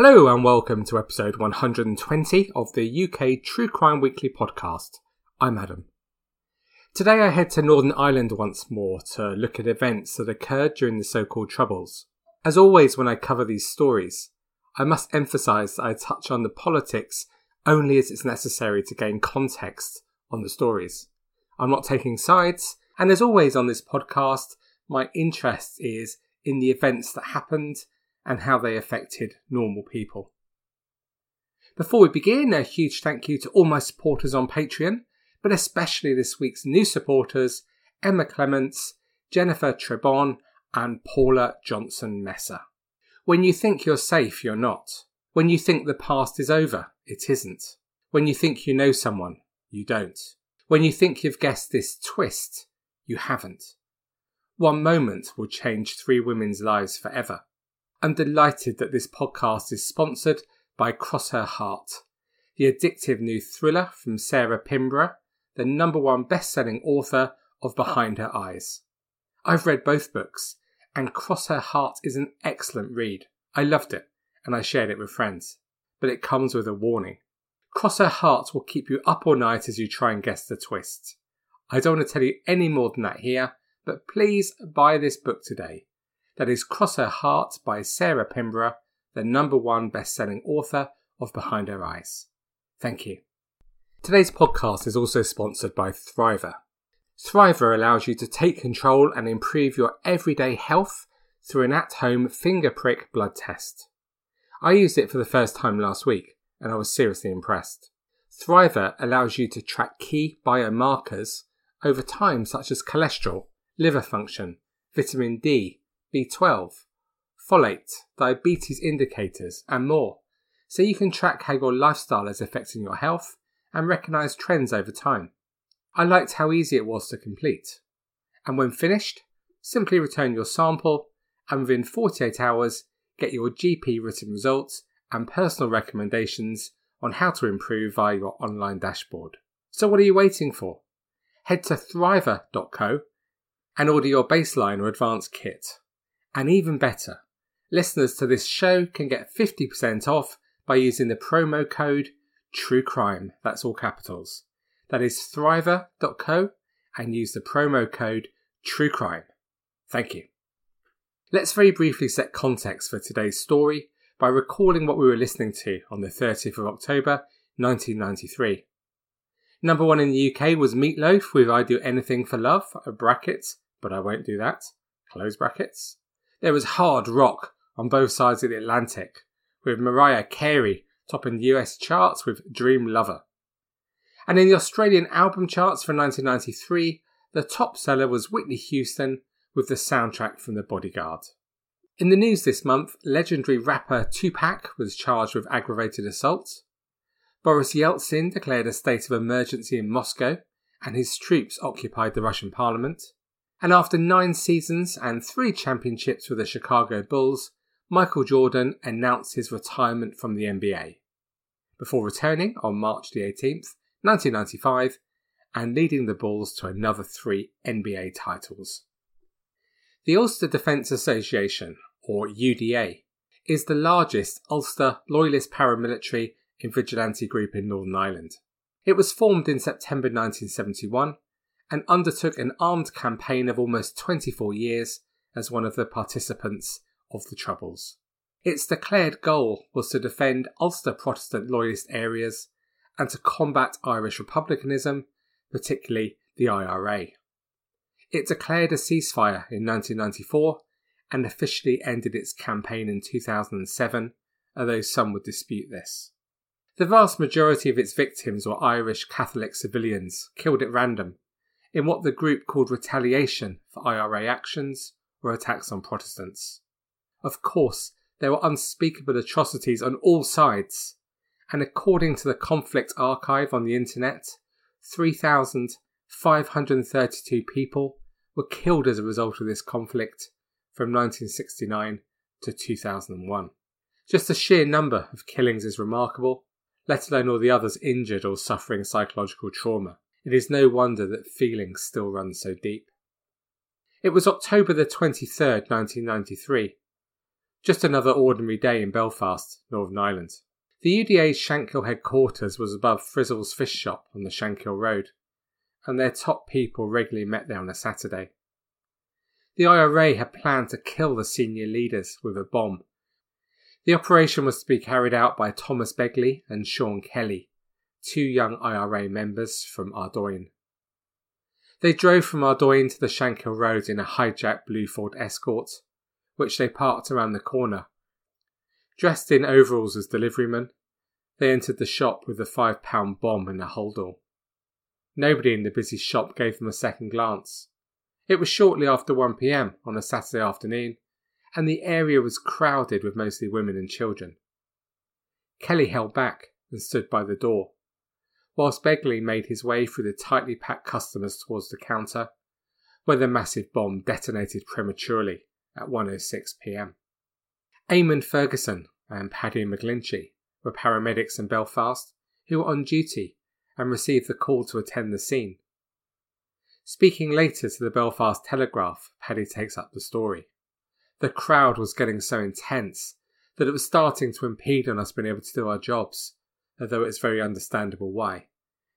Hello and welcome to episode 120 of the UK True Crime Weekly podcast. I'm Adam. Today I head to Northern Ireland once more to look at events that occurred during the so called Troubles. As always, when I cover these stories, I must emphasise that I touch on the politics only as it's necessary to gain context on the stories. I'm not taking sides, and as always on this podcast, my interest is in the events that happened and how they affected normal people. Before we begin, a huge thank you to all my supporters on Patreon but especially this week's new supporters Emma Clements, Jennifer Trebon, and Paula Johnson Messer. When you think you're safe, you're not. When you think the past is over, it isn't. When you think you know someone, you don't. When you think you've guessed this twist, you haven't. One moment will change three women's lives forever. I'm delighted that this podcast is sponsored by Cross Her Heart, the addictive new thriller from Sarah Pinborough the number one best selling author of Behind Her Eyes. I've read both books, and Cross Her Heart is an excellent read. I loved it, and I shared it with friends. But it comes with a warning. Cross Her Heart will keep you up all night as you try and guess the twist. I don't want to tell you any more than that here, but please buy this book today. That is Cross Her Heart by Sarah Pinborough, the number one best selling author of Behind Her Eyes. Thank you. Today's podcast is also sponsored by Thriver. Thriver allows you to take control and improve your everyday health through an at home finger prick blood test. I used it for the first time last week and I was seriously impressed. Thriver allows you to track key biomarkers over time, such as cholesterol, liver function, vitamin D, B12, folate, diabetes indicators, and more, so you can track how your lifestyle is affecting your health and recognise trends over time. I liked how easy it was to complete. And when finished, simply return your sample and within 48 hours get your GP written results and personal recommendations on how to improve via your online dashboard. So what are you waiting for? Head to thriver.co and order your baseline or advanced kit. And even better, listeners to this show can get 50% off by using the promo code True Crime. That's all capitals. That is thriver.co and use the promo code True Crime. Thank you. Let's very briefly set context for today's story by recalling what we were listening to on the 30th of October 1993. Number one in the UK was Meatloaf with I Do Anything for Love, brackets, but I won't do that, close brackets. There was hard rock on both sides of the Atlantic, with Mariah Carey topping the US charts with Dream Lover. And in the Australian album charts for 1993, the top seller was Whitney Houston with the soundtrack from The Bodyguard. In the news this month, legendary rapper Tupac was charged with aggravated assault. Boris Yeltsin declared a state of emergency in Moscow, and his troops occupied the Russian parliament. And after nine seasons and three championships with the Chicago Bulls, Michael Jordan announced his retirement from the NBA before returning on March the 18th, 1995, and leading the Bulls to another three NBA titles. The Ulster Defence Association, or UDA, is the largest Ulster loyalist paramilitary and vigilante group in Northern Ireland. It was formed in September 1971 and undertook an armed campaign of almost 24 years as one of the participants of the Troubles. Its declared goal was to defend Ulster Protestant loyalist areas and to combat Irish republicanism, particularly the IRA. It declared a ceasefire in 1994 and officially ended its campaign in 2007, although some would dispute this. The vast majority of its victims were Irish Catholic civilians killed at random in what the group called retaliation for IRA actions or attacks on Protestants. Of course, There were unspeakable atrocities on all sides, and according to the conflict archive on the internet, 3,532 people were killed as a result of this conflict from 1969 to 2001. Just the sheer number of killings is remarkable, let alone all the others injured or suffering psychological trauma. It is no wonder that feelings still run so deep. It was October the 23rd, 1993. Just another ordinary day in Belfast, Northern Ireland. The UDA's Shankill headquarters was above Frizzell's fish shop on the Shankill Road, and their top people regularly met there on a Saturday. The IRA had planned to kill the senior leaders with a bomb. The operation was to be carried out by Thomas Begley and Sean Kelly, two young IRA members from Ardoyne. They drove from Ardoyne to the Shankill Road in a hijacked blue Ford Escort, which they parked around the corner. Dressed in overalls as deliverymen, they entered the shop with a five pound bomb in a holdall. Nobody in the busy shop gave them a second glance. It was shortly after 1pm on a Saturday afternoon, and the area was crowded with mostly women and children. Kelly held back and stood by the door, whilst Begley made his way through the tightly packed customers towards the counter, where the massive bomb detonated prematurely at 1.06 pm. Eamon Ferguson and Paddy McGlinchey were paramedics in Belfast who were on duty and received the call to attend the scene. Speaking later to the Belfast Telegraph, Paddy takes up the story. The crowd was getting so intense that it was starting to impede on us being able to do our jobs, although it's very understandable why,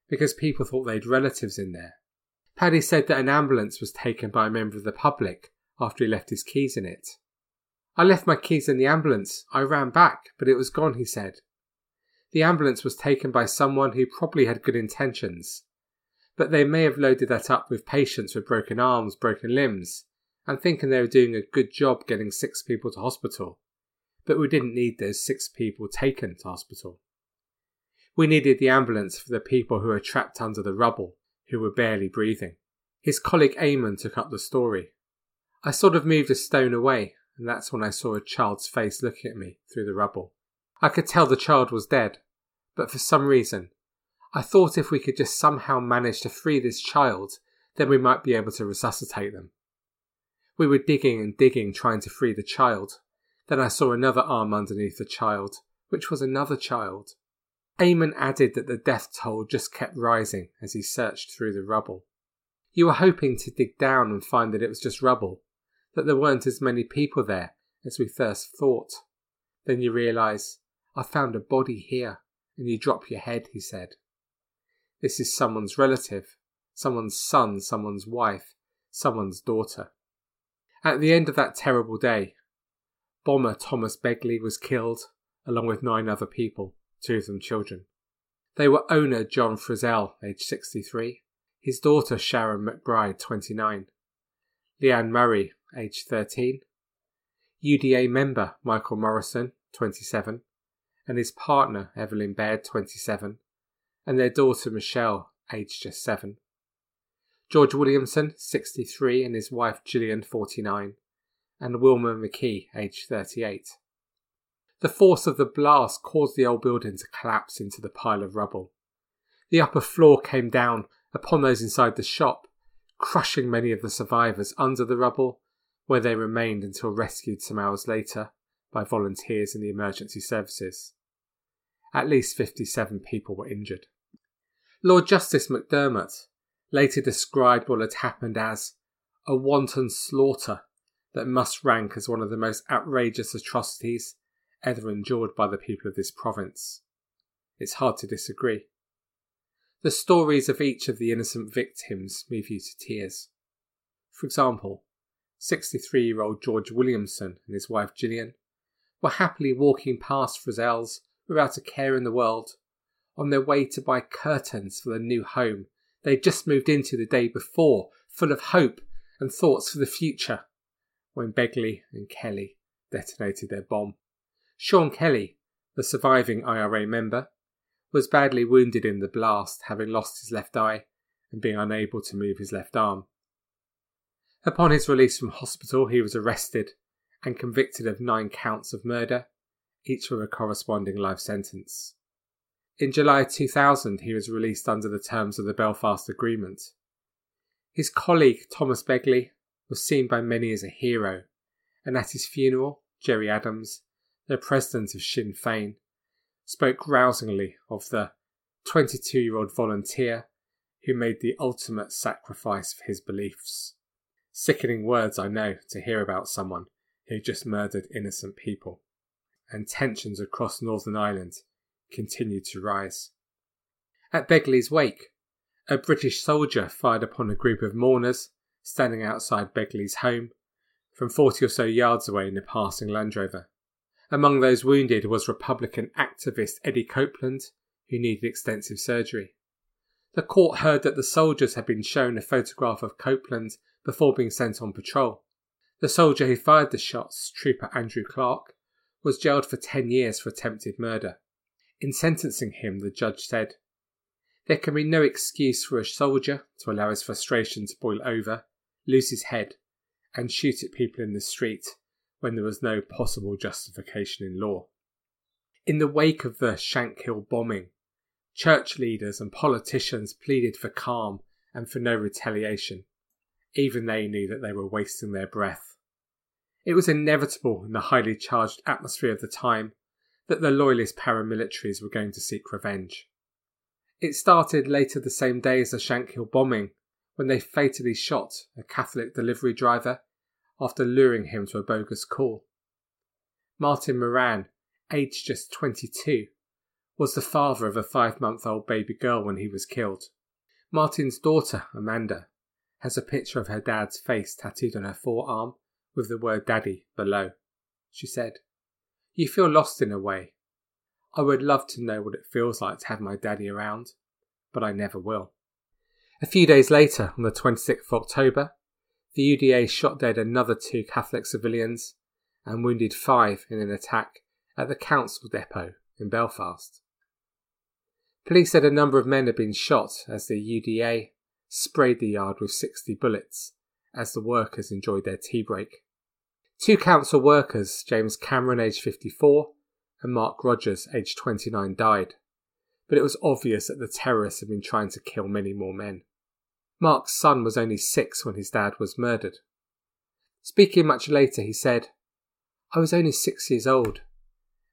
because people thought they'd relatives in there. Paddy said that an ambulance was taken by a member of the public after he left his keys in it. I left my keys in the ambulance. I ran back, but it was gone, he said. The ambulance was taken by someone who probably had good intentions, but they may have loaded that up with patients with broken arms, broken limbs, and thinking they were doing a good job getting six people to hospital. But we didn't need those six people taken to hospital. We needed the ambulance for the people who were trapped under the rubble, who were barely breathing. His colleague Eamon took up the story. I sort of moved a stone away, and that's when I saw a child's face looking at me through the rubble. I could tell the child was dead, but for some reason, I thought if we could just somehow manage to free this child, then we might be able to resuscitate them. We were digging and digging trying to free the child. Then I saw another arm underneath the child, which was another child. Eamon added that the death toll just kept rising as he searched through the rubble. You were hoping to dig down and find that it was just rubble, that there weren't as many people there as we first thought. Then you realise, I found a body here, and you drop your head, he said. This is someone's relative, someone's son, someone's wife, someone's daughter. At the end of that terrible day, bomber Thomas Begley was killed, along with nine other people two of them children. They were owner John Frizzell, aged 63, his daughter Sharon McBride, 29, Leanne Murray, aged 13, UDA member Michael Morrison, 27, and his partner Evelyn Baird, 27, and their daughter Michelle, aged just 7. George Williamson, 63, and his wife Gillian, 49, and Wilma McKee, aged 38. The force of the blast caused the old building to collapse into the pile of rubble. The upper floor came down upon those inside the shop, crushing many of the survivors under the rubble, where they remained until rescued some hours later by volunteers in the emergency services. At least 57 people were injured. Lord Justice McDermott later described what had happened as a wanton slaughter that must rank as one of the most outrageous atrocities ever endured by the people of this province. It's hard to disagree. The stories of each of the innocent victims move you to tears. For example, 63 year old George Williamson and his wife Gillian were happily walking past Frizzell's without a care in the world on their way to buy curtains for the new home they'd just moved into the day before, full of hope and thoughts for the future, when Begley and Kelly detonated their bomb. Sean Kelly, the surviving IRA member, was badly wounded in the blast, having lost his left eye and being unable to move his left arm. Upon his release from hospital, he was arrested and convicted of nine counts of murder, each with a corresponding life sentence. In July 2000, he was released under the terms of the Belfast Agreement. His colleague Thomas Begley was seen by many as a hero, and at his funeral, Gerry Adams, the president of Sinn Féin, spoke rousingly of the 22 year old volunteer who made the ultimate sacrifice for his beliefs. Sickening words, I know, to hear about someone who just murdered innocent people. And tensions across Northern Ireland continued to rise. At Begley's wake, a British soldier fired upon a group of mourners standing outside Begley's home from 40 or so yards away in a passing Land Rover. Among those wounded was Republican activist Eddie Copeland, who needed extensive surgery. The court heard that the soldiers had been shown a photograph of Copeland before being sent on patrol. The soldier who fired the shots, Trooper Andrew Clark, was jailed for 10 years for attempted murder. In sentencing him, the judge said, There can be no excuse for a soldier to allow his frustration to boil over, lose his head, and shoot at people in the street when there was no possible justification in law. In the wake of the Shankill bombing, church leaders and politicians pleaded for calm and for no retaliation. Even they knew that they were wasting their breath. It was inevitable in the highly charged atmosphere of the time that the loyalist paramilitaries were going to seek revenge. It started later the same day as the Shankill bombing when they fatally shot a Catholic delivery driver after luring him to a bogus call. Martin Moran, aged just 22, was the father of a five month old baby girl when he was killed. Martin's daughter, Amanda, has a picture of her dad's face tattooed on her forearm with the word Daddy below. She said, You feel lost in a way. I would love to know what it feels like to have my daddy around, but I never will. A few days later, on the 26th of October, the UDA shot dead another two Catholic civilians and wounded five in an attack at the council depot in Belfast. Police said a number of men had been shot as the UDA sprayed the yard with 60 bullets as the workers enjoyed their tea break. Two council workers, James Cameron, aged 54, and Mark Rogers, aged 29, died, but it was obvious that the terrorists had been trying to kill many more men. Mark's son was only six when his dad was murdered. Speaking much later, he said, I was only six years old.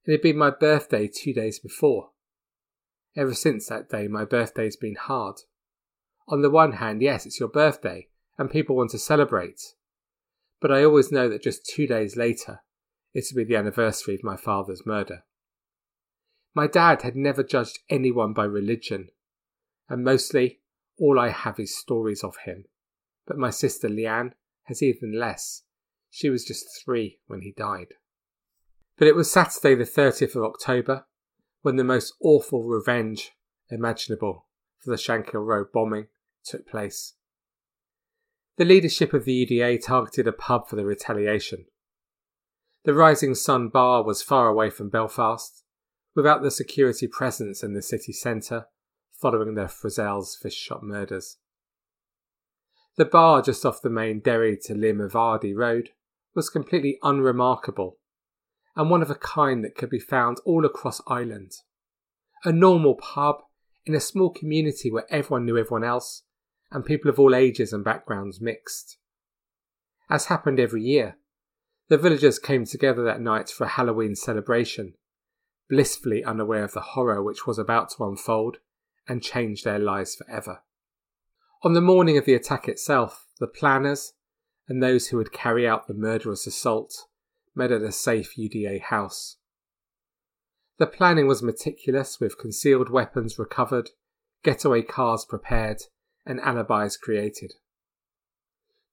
It had been my birthday two days before. Ever since that day, my birthday's been hard. On the one hand, yes, it's your birthday, and people want to celebrate. But I always know that just two days later, it'll be the anniversary of my father's murder. My dad had never judged anyone by religion, and mostly all I have is stories of him. But my sister Leanne has even less. She was just three when he died. But it was Saturday, the 30th of October, when the most awful revenge imaginable for the Shankill Road bombing took place. The leadership of the UDA targeted a pub for the retaliation. The Rising Sun bar was far away from Belfast, without the security presence in the city centre following the Frizzell's fish shop murders. The bar just off the main Derry to Limavady road was completely unremarkable and one of a kind that could be found all across Ireland. A normal pub in a small community where everyone knew everyone else and people of all ages and backgrounds mixed. As happened every year, the villagers came together that night for a Halloween celebration, blissfully unaware of the horror which was about to unfold and change their lives forever. On the morning of the attack itself, the planners and those who would carry out the murderous assault met at a safe UDA house. The planning was meticulous, with concealed weapons recovered, getaway cars prepared, and alibis created.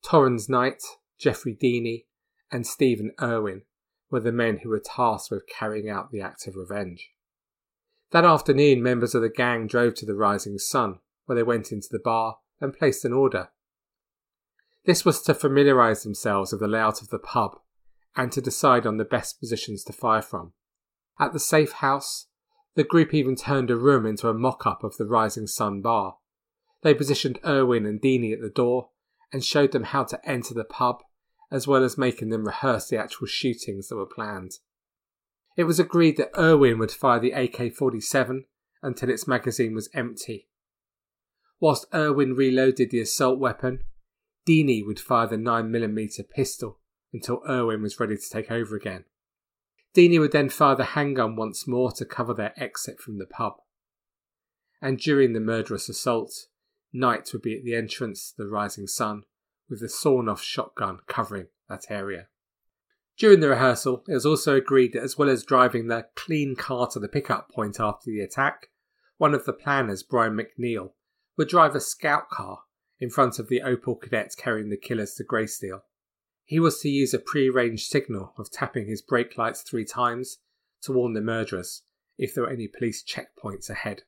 Torrens Knight, Jeffrey Deeney, and Stephen Irwin were the men who were tasked with carrying out the act of revenge. That afternoon, members of the gang drove to the Rising Sun, where they went into the bar and placed an order. This was to familiarise themselves with the layout of the pub and to decide on the best positions to fire from. At the safe house, the group even turned a room into a mock up of the Rising Sun bar. They positioned Irwin and Deeney at the door and showed them how to enter the pub, as well as making them rehearse the actual shootings that were planned. It was agreed that Irwin would fire the AK 47 until its magazine was empty. Whilst Irwin reloaded the assault weapon, Deeney would fire the 9mm pistol until Irwin was ready to take over again. Deeney would then fire the handgun once more to cover their exit from the pub. And during the murderous assault, Knight would be at the entrance to the Rising Sun with the sawn off shotgun covering that area. During the rehearsal, it was also agreed that as well as driving the clean car to the pickup point after the attack, one of the planners, Brian McNeil, would drive a scout car in front of the Opel Kadetts carrying the killers to Greysteel. He was to use a pre-arranged signal of tapping his brake lights three times to warn the murderers if there were any police checkpoints ahead.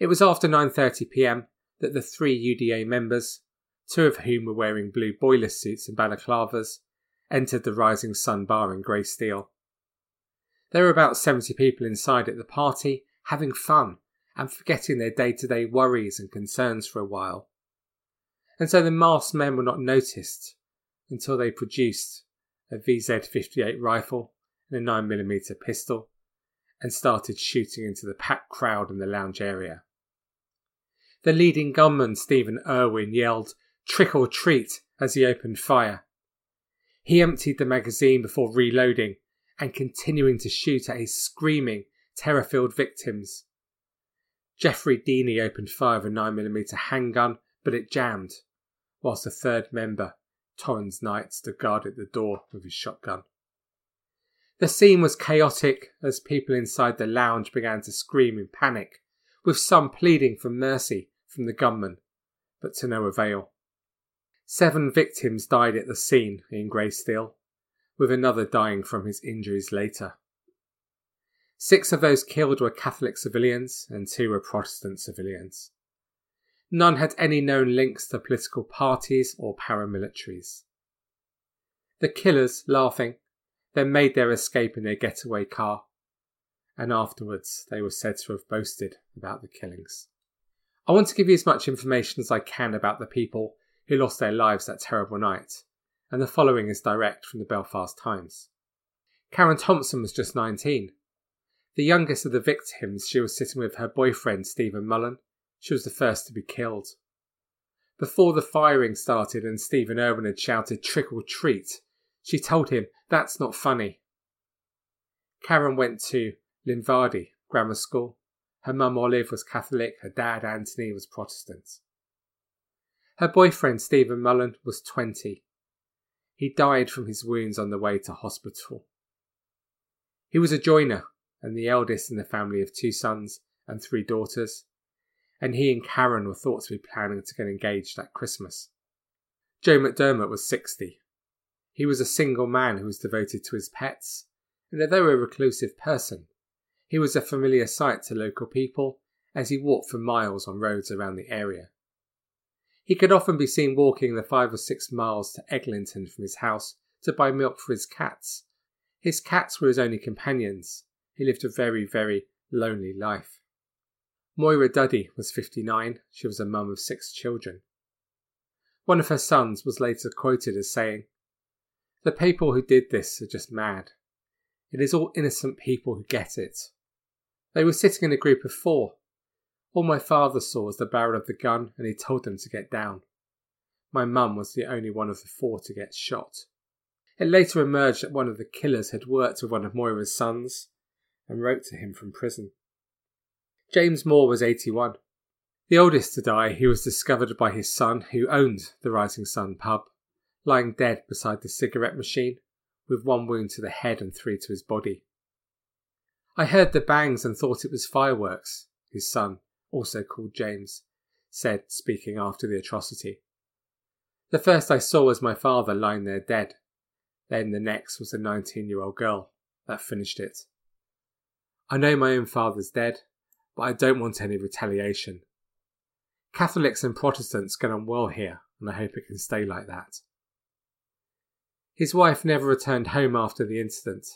It was after 9:30 p.m. that the three UDA members, two of whom were wearing blue boiler suits and balaclavas, entered the Rising Sun bar in Greysteel. There were about 70 people inside at the party, having fun and forgetting their day to day worries and concerns for a while. And so the masked men were not noticed until they produced a VZ 58 rifle and a 9mm pistol and started shooting into the packed crowd in the lounge area. The leading gunman, Stephen Irwin, yelled, Trick or treat, as he opened fire. He emptied the magazine before reloading and continuing to shoot at his screaming, terror filled victims. Jeffrey Deeney opened fire with a 9mm handgun, but it jammed, whilst a third member, Torrens Knight, stood guard at the door with his shotgun. The scene was chaotic as people inside the lounge began to scream in panic, with some pleading for mercy from the gunman, but to no avail. Seven victims died at the scene in Greysteel, with another dying from his injuries later. Six of those killed were Catholic civilians and two were Protestant civilians. None had any known links to political parties or paramilitaries. The killers, laughing, then made their escape in their getaway car, and afterwards they were said to have boasted about the killings. I want to give you as much information as I can about the people who lost their lives that terrible night, and the following is direct from the Belfast Times. Karen Thompson was just 19 the youngest of the victims, she was sitting with her boyfriend, Stephen Mullen. She was the first to be killed. Before the firing started and Stephen Irwin had shouted trick or treat, she told him, That's not funny. Karen went to Limavady Grammar School. Her mum Olive was Catholic, her dad Anthony was Protestant. Her boyfriend Stephen Mullen was 20. He died from his wounds on the way to hospital. He was a joiner and the eldest in the family of two sons and three daughters, and he and Karen were thought to be planning to get engaged that Christmas. Joe McDermott was 60. He was a single man who was devoted to his pets, and although a reclusive person, he was a familiar sight to local people as he walked for miles on roads around the area. He could often be seen walking the five or six miles to Eglinton from his house to buy milk for his cats. His cats were his only companions, he lived a very, very lonely life. Moira Duddy was 59. She was a mum of six children. One of her sons was later quoted as saying, The people who did this are just mad. It is all innocent people who get it. They were sitting in a group of four. All my father saw was the barrel of the gun and he told them to get down. My mum was the only one of the four to get shot. It later emerged that one of the killers had worked with one of Moira's sons and wrote to him from prison. James Moore was 81. The oldest to die, he was discovered by his son, who owned the Rising Sun pub, lying dead beside the cigarette machine, with one wound to the head and three to his body. I heard the bangs and thought it was fireworks, his son, also called James, said, speaking after the atrocity. The first I saw was my father lying there dead. Then the next was a 19 year old girl. That finished it. I know my own father's dead, but I don't want any retaliation. Catholics and Protestants get on well here, and I hope it can stay like that. His wife never returned home after the incident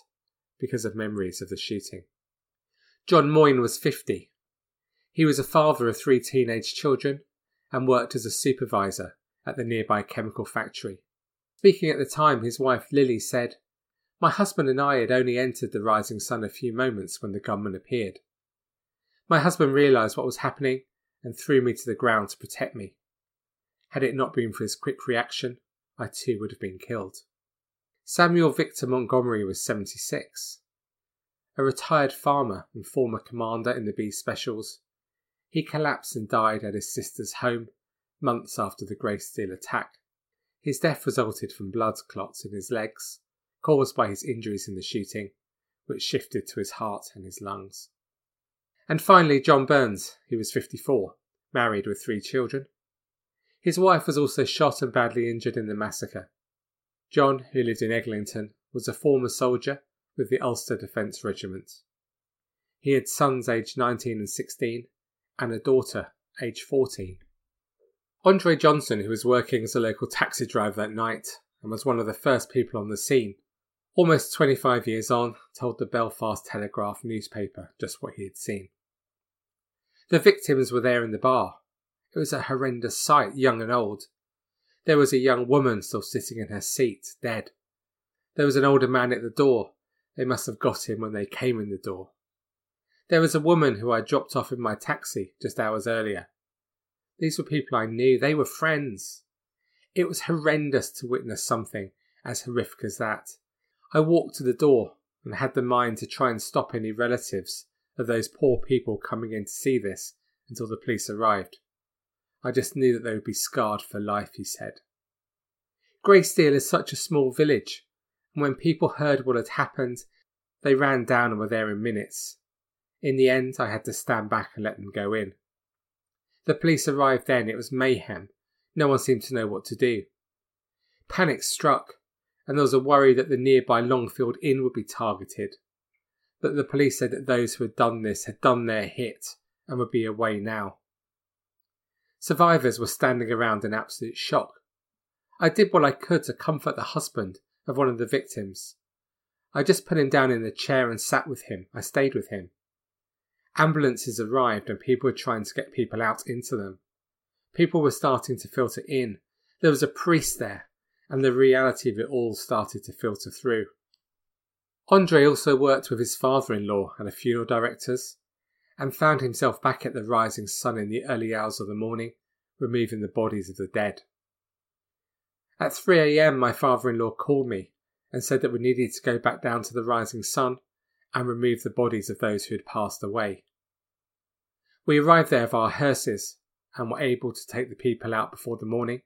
because of memories of the shooting. John Moyne was 50. He was a father of three teenage children and worked as a supervisor at the nearby chemical factory. Speaking at the time, his wife Lily said, My husband and I had only entered the Rising Sun a few moments when the gunman appeared. My husband realised what was happening and threw me to the ground to protect me. Had it not been for his quick reaction, I too would have been killed. Samuel Victor Montgomery was 76. A retired farmer and former commander in the B Specials, he collapsed and died at his sister's home months after the Greysteel attack. His death resulted from blood clots in his legs, caused by his injuries in the shooting, which shifted to his heart and his lungs. And finally, John Burns, he was 54, married with three children. His wife was also shot and badly injured in the massacre. John, who lived in Eglinton, was a former soldier with the Ulster Defence Regiment. He had sons aged 19 and 16 and a daughter aged 14. Andre Johnson, who was working as a local taxi driver that night and was one of the first people on the scene, almost 25 years on, told the Belfast Telegraph newspaper just what he had seen. The victims were there in the bar. It was a horrendous sight, young and old. There was a young woman still sitting in her seat, dead. There was an older man at the door. They must have got him when they came in the door. There was a woman who I dropped off in my taxi just hours earlier. These were people I knew, they were friends. It was horrendous to witness something as horrific as that. I walked to the door and had the mind to try and stop any relatives of those poor people coming in to see this until the police arrived. I just knew that they would be scarred for life, he said. Greysteel is such a small village, and when people heard what had happened, they ran down and were there in minutes. In the end, I had to stand back and let them go in. The police arrived then, it was mayhem. No one seemed to know what to do. Panic struck, and there was a worry that the nearby Longfield Inn would be targeted. But the police said that those who had done this had done their hit and would be away now. Survivors were standing around in absolute shock. I did what I could to comfort the husband of one of the victims. I just put him down in a chair and sat with him. I stayed with him. Ambulances arrived and people were trying to get people out into them. People were starting to filter in. There was a priest there, and the reality of it all started to filter through. Andre also worked with his father in law and a funeral directors, and found himself back at the rising sun in the early hours of the morning, removing the bodies of the dead. At 3 am, my father in law called me and said that we needed to go back down to the rising sun and remove the bodies of those who had passed away. We arrived there via hearses and were able to take the people out before the morning,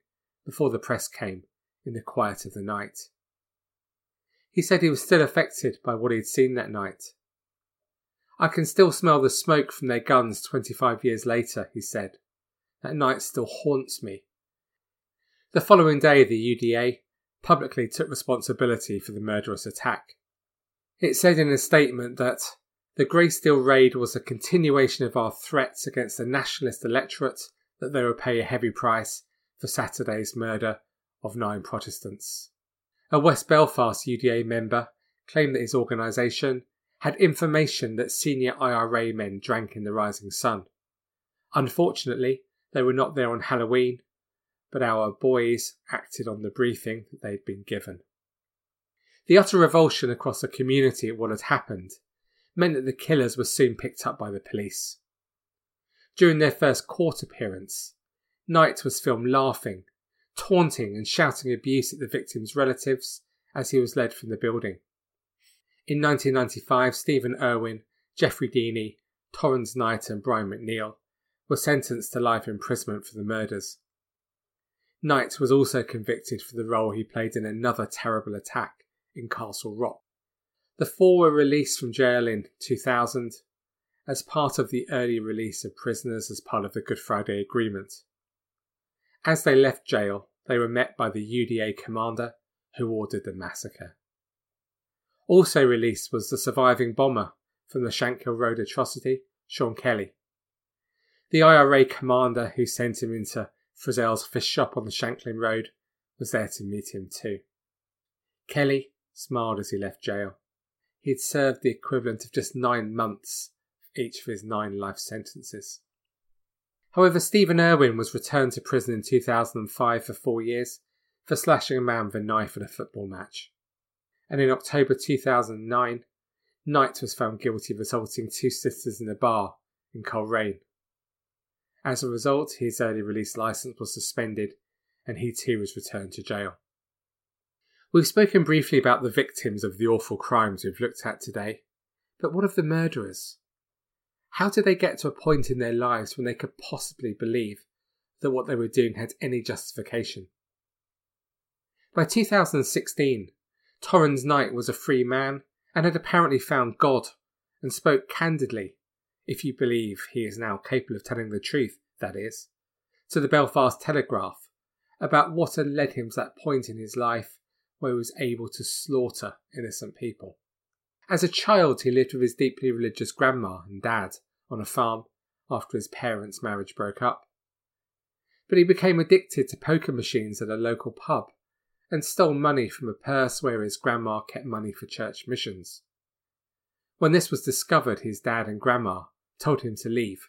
before the press came, in the quiet of the night. He said he was still affected by what he had seen that night. I can still smell the smoke from their guns 25 years later, he said. That night still haunts me. The following day, the UDA publicly took responsibility for the murderous attack. It said in a statement that the Greysteel raid was a continuation of our threats against the nationalist electorate that they would pay a heavy price for Saturday's murder of nine Protestants. A West Belfast UDA member claimed that his organisation had information that senior IRA men drank in the rising sun. Unfortunately, they were not there on Halloween, but our boys acted on the briefing that they'd been given. The utter revulsion across the community at what had happened meant that the killers were soon picked up by the police. During their first court appearance, Knight was filmed laughing, taunting, and shouting abuse at the victim's relatives as he was led from the building. In 1995, Stephen Irwin, Jeffrey Deeney, Torrens Knight, and Brian McNeil were sentenced to life imprisonment for the murders. Knight was also convicted for the role he played in another terrible attack in Castlerock. The four were released from jail in 2000 as part of the early release of prisoners as part of the Good Friday Agreement. As they left jail, they were met by the UDA commander who ordered the massacre. Also released was the surviving bomber from the Shankill Road atrocity, Sean Kelly. The IRA commander who sent him into Frizzell's fish shop on the Shankill Road was there to meet him too. Kelly smiled as he left jail. He had served the equivalent of just nine months each of his nine life sentences. However, Stephen Irwin was returned to prison in 2005 for four years for slashing a man with a knife at a football match. And in October 2009, Knight was found guilty of assaulting two sisters in a bar in Coleraine. As a result, his early release license was suspended and he too was returned to jail. We've spoken briefly about the victims of the awful crimes we've looked at today, but what of the murderers? How did they get to a point in their lives when they could possibly believe that what they were doing had any justification? By 2016, Torrens Knight was a free man and had apparently found God and spoke candidly, if you believe he is now capable of telling the truth, that is, to the Belfast Telegraph about what had led him to that point in his life where he was able to slaughter innocent people. As a child, he lived with his deeply religious grandma and dad on a farm after his parents' marriage broke up. But he became addicted to poker machines at a local pub and stole money from a purse where his grandma kept money for church missions. When this was discovered, his dad and grandma told him to leave,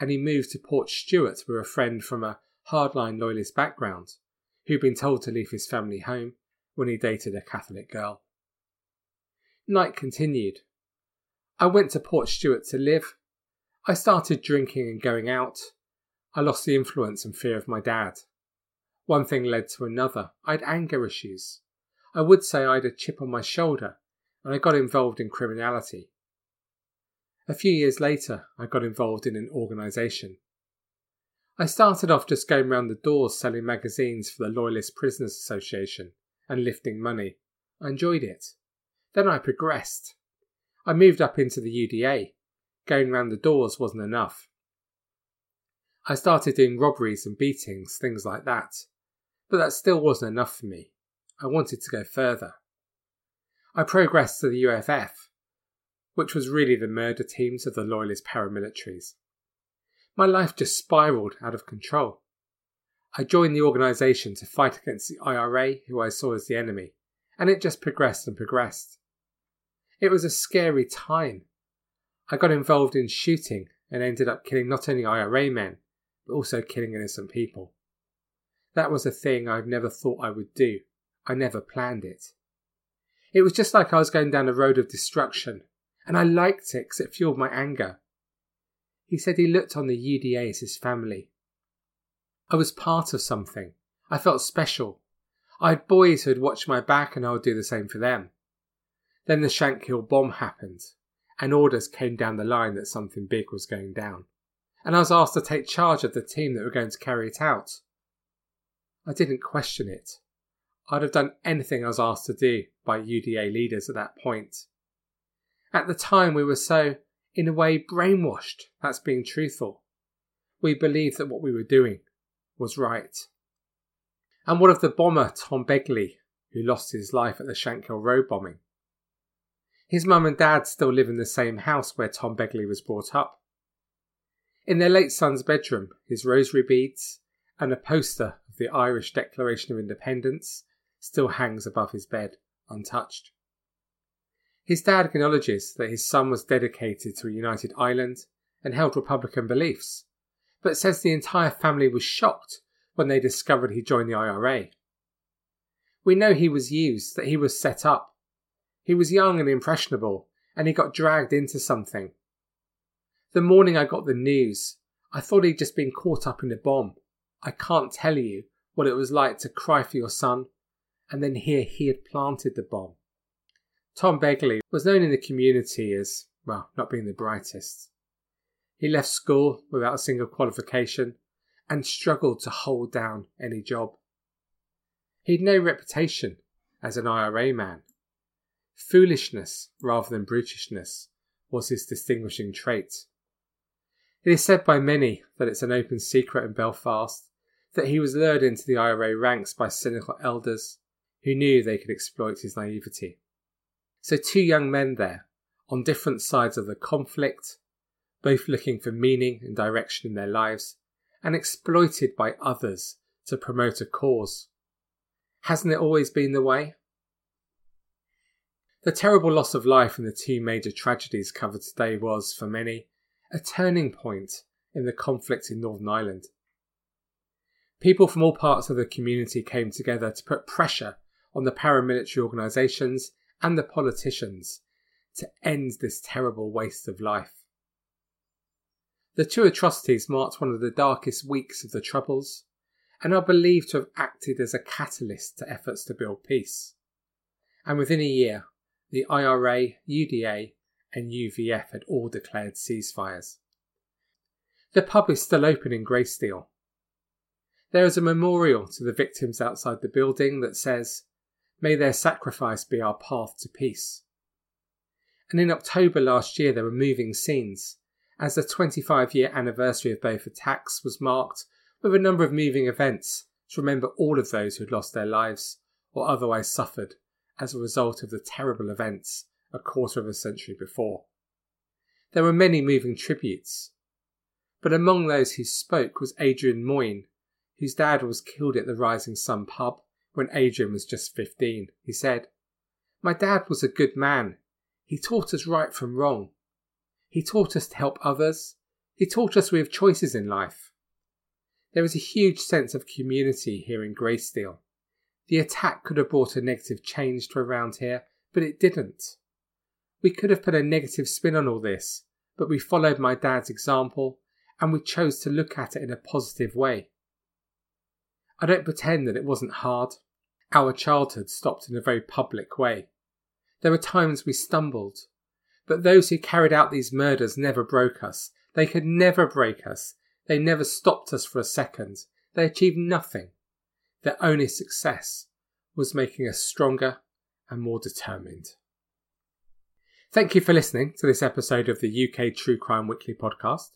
and he moved to Portstewart with a friend from a hardline loyalist background who'd been told to leave his family home when he dated a Catholic girl. Knight continued. I went to Portstewart to live. I started drinking and going out. I lost the influence and fear of my dad. One thing led to another. I had anger issues. I would say I had a chip on my shoulder, and I got involved in criminality. A few years later, I got involved in an organisation. I started off just going round the doors selling magazines for the Loyalist Prisoners Association and lifting money. I enjoyed it. Then I progressed. I moved up into the UDA. Going round the doors wasn't enough. I started doing robberies and beatings, things like that. But that still wasn't enough for me. I wanted to go further. I progressed to the UFF, which was really the murder teams of the Loyalist paramilitaries. My life just spiralled out of control. I joined the organisation to fight against the IRA, who I saw as the enemy, and it just progressed and progressed. It was a scary time. I got involved in shooting and ended up killing not only IRA men, but also killing innocent people. That was a thing I've never thought I would do. I never planned it. It was just like I was going down a road of destruction, and I liked it because it fueled my anger. He said he looked on the UDA as his family. I was part of something. I felt special. I had boys who had watched my back, and I would do the same for them. Then the Shankill bomb happened, and orders came down the line that something big was going down, and I was asked to take charge of the team that were going to carry it out. I didn't question it. I'd have done anything I was asked to do by UDA leaders at that point. At the time, we were so, in a way, brainwashed. That's being truthful. We believed that what we were doing was right. And what of the bomber Tom Begley, who lost his life at the Shankill Road bombing? His mum and dad still live in the same house where Tom Begley was brought up. In their late son's bedroom, his rosary beads and a poster of the Irish Declaration of Independence still hangs above his bed, untouched. His dad acknowledges that his son was dedicated to a united Ireland and held Republican beliefs, but says the entire family was shocked when they discovered he joined the IRA. We know he was used, that he was set up. He was young and impressionable, and he got dragged into something. The morning I got the news, I thought he'd just been caught up in a bomb. I can't tell you what it was like to cry for your son and then hear he had planted the bomb. Tom Begley was known in the community as, well, not being the brightest. He left school without a single qualification and struggled to hold down any job. He'd no reputation as an IRA man. Foolishness rather than brutishness was his distinguishing trait. It is said by many that it's an open secret in Belfast that he was lured into the IRA ranks by cynical elders who knew they could exploit his naivety. So, two young men there, on different sides of the conflict, both looking for meaning and direction in their lives, and exploited by others to promote a cause. Hasn't it always been the way? The terrible loss of life in the two major tragedies covered today was, for many, a turning point in the conflict in Northern Ireland. People from all parts of the community came together to put pressure on the paramilitary organisations and the politicians to end this terrible waste of life. The two atrocities marked one of the darkest weeks of the Troubles and are believed to have acted as a catalyst to efforts to build peace. And within a year, the IRA, UDA, and UVF had all declared ceasefires. The pub is still open in Greysteel. There is a memorial to the victims outside the building that says, May their sacrifice be our path to peace. And in October last year, there were moving scenes as the 25 year anniversary of both attacks was marked with a number of moving events to remember all of those who had lost their lives or otherwise suffered as a result of the terrible events a quarter of a century before. There were many moving tributes, but among those who spoke was Adrian Moyne, whose dad was killed at the Rising Sun pub when Adrian was just 15. He said, My dad was a good man. He taught us right from wrong. He taught us to help others. He taught us we have choices in life. There is a huge sense of community here in Greysteel. The attack could have brought a negative change to around here, but it didn't. We could have put a negative spin on all this, but we followed my dad's example and we chose to look at it in a positive way. I don't pretend that it wasn't hard. Our childhood stopped in a very public way. There were times we stumbled, but those who carried out these murders never broke us. They could never break us. They never stopped us for a second. They achieved nothing. Their only success was making us stronger and more determined. Thank you for listening to this episode of the UK True Crime Weekly podcast.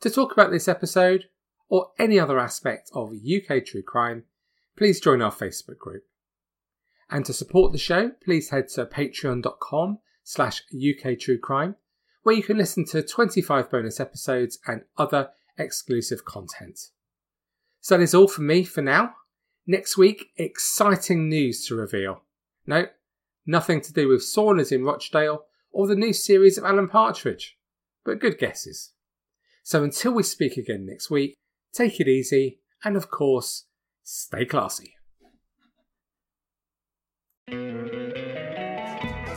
To talk about this episode or any other aspect of UK True Crime, please join our Facebook group. And to support the show, please head to patreon.com slash UK True Crime, where you can listen to 25 bonus episodes and other exclusive content. So that is all from me for now. Next week, exciting news to reveal. No, nothing to do with saunas in Rochdale or the new series of Alan Partridge, but good guesses. So until we speak again next week, take it easy and of course, stay classy.